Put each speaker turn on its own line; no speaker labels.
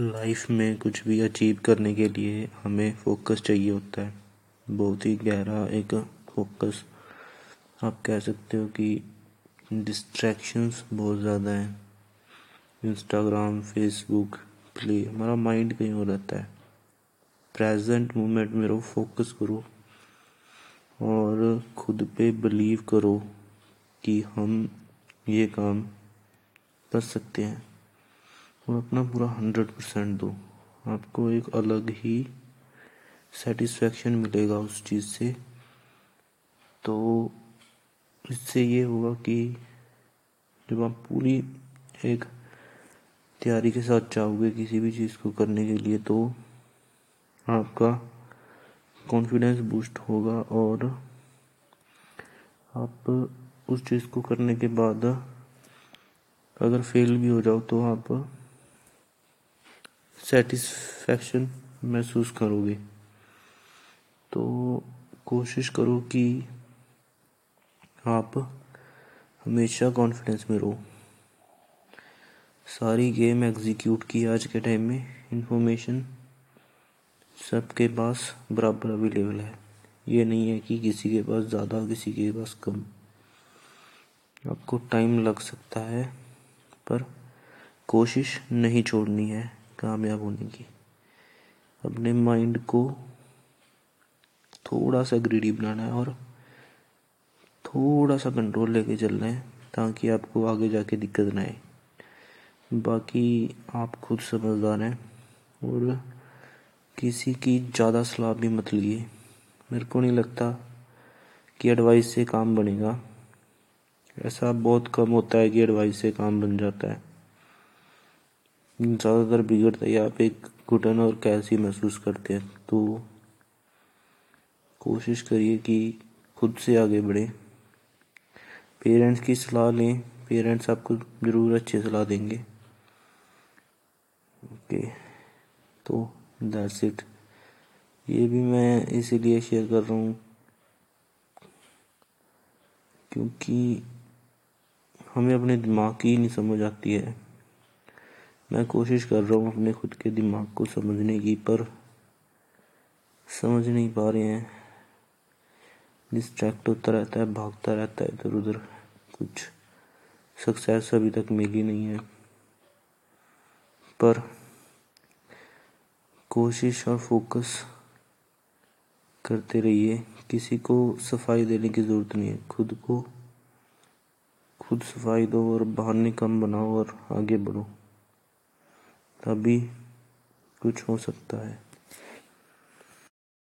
Life में कुछ भी अचीव करने के लिए हमें फोकस चाहिए होता है। बहुत ही गहरा एक फोकस आप कह सकते हो कि डिस्ट्रैक्शंस बहुत ज़्यादा हैं। इंस्टाग्राम फेसबुक प्ले हमारा माइंड कहीं हो रहता है। प्रेजेंट मोमेंट में रहो फोकस करो। और खुद पे बिलीव करो कि हम ये काम कर सकते हैं। और अपना पूरा हंड्रेड परसेंट दो। आपको एक अलग ही सेटिस्फेक्शन मिलेगा उस चीज़ से। तो इससे ये होगा कि जब आप पूरी एक तैयारी के साथ चाहोगे किसी भी चीज़ को करने के लिए तो आपका कॉन्फिडेंस बूस्ट होगा और आप उस चीज़ को करने के बाद अगर फेल भी हो जाओ तो आप सेटिस्फैक्शन महसूस करोगे। तो कोशिश करो कि आप हमेशा कॉन्फिडेंस में रहो। सारी गेम एग्जीक्यूट की आज के टाइम में। इंफॉर्मेशन सबके पास बराबर अवेलेबल है। ये नहीं है कि किसी के पास ज़्यादा, किसी के पास कम। आपको टाइम लग सकता है, पर कोशिश नहीं छोड़नी है। कामयाब होने की। अपने माइंड को थोड़ा सा ग्रीडी बनाना है और थोड़ा सा कंट्रोल लेके चलना है, ताकि आपको आगे जाके दिक्कत ना आए। बाकी आप खुद समझदार हैं और किसी की ज़्यादा सलाह भी मत लिए मेरे को नहीं लगता कि एडवाइस से काम बनेगा। ऐसा बहुत कम होता है कि एडवाइस से काम बन जाता है। ज़्यादातर बिगड़ता है आप एक घुटन और कैसी महसूस करते हैं। तो कोशिश करिए कि खुद से आगे बढ़े। पेरेंट्स की सलाह लें। पेरेंट्स आपको ज़रूर अच्छी सलाह देंगे। ओके तो दैट्स इट ये भी मैं इसीलिए शेयर कर रहा हूँ क्योंकि हमें अपने दिमाग की नहीं समझ आती है। मैं कोशिश कर रहा हूँ अपने खुद के दिमाग को समझने की, पर समझ नहीं पा रहे हैं। डिस्ट्रैक्ट होता रहता है, भागता रहता है, इधर उधर। कुछ सक्सेस अभी तक मिली नहीं है। पर कोशिश और फोकस करते रहिए। किसी को सफ़ाई देने की ज़रूरत नहीं है। खुद को खुद सफ़ाई दो और बहाने कम बनाओ और आगे बढ़ो। तभी कुछ हो सकता है।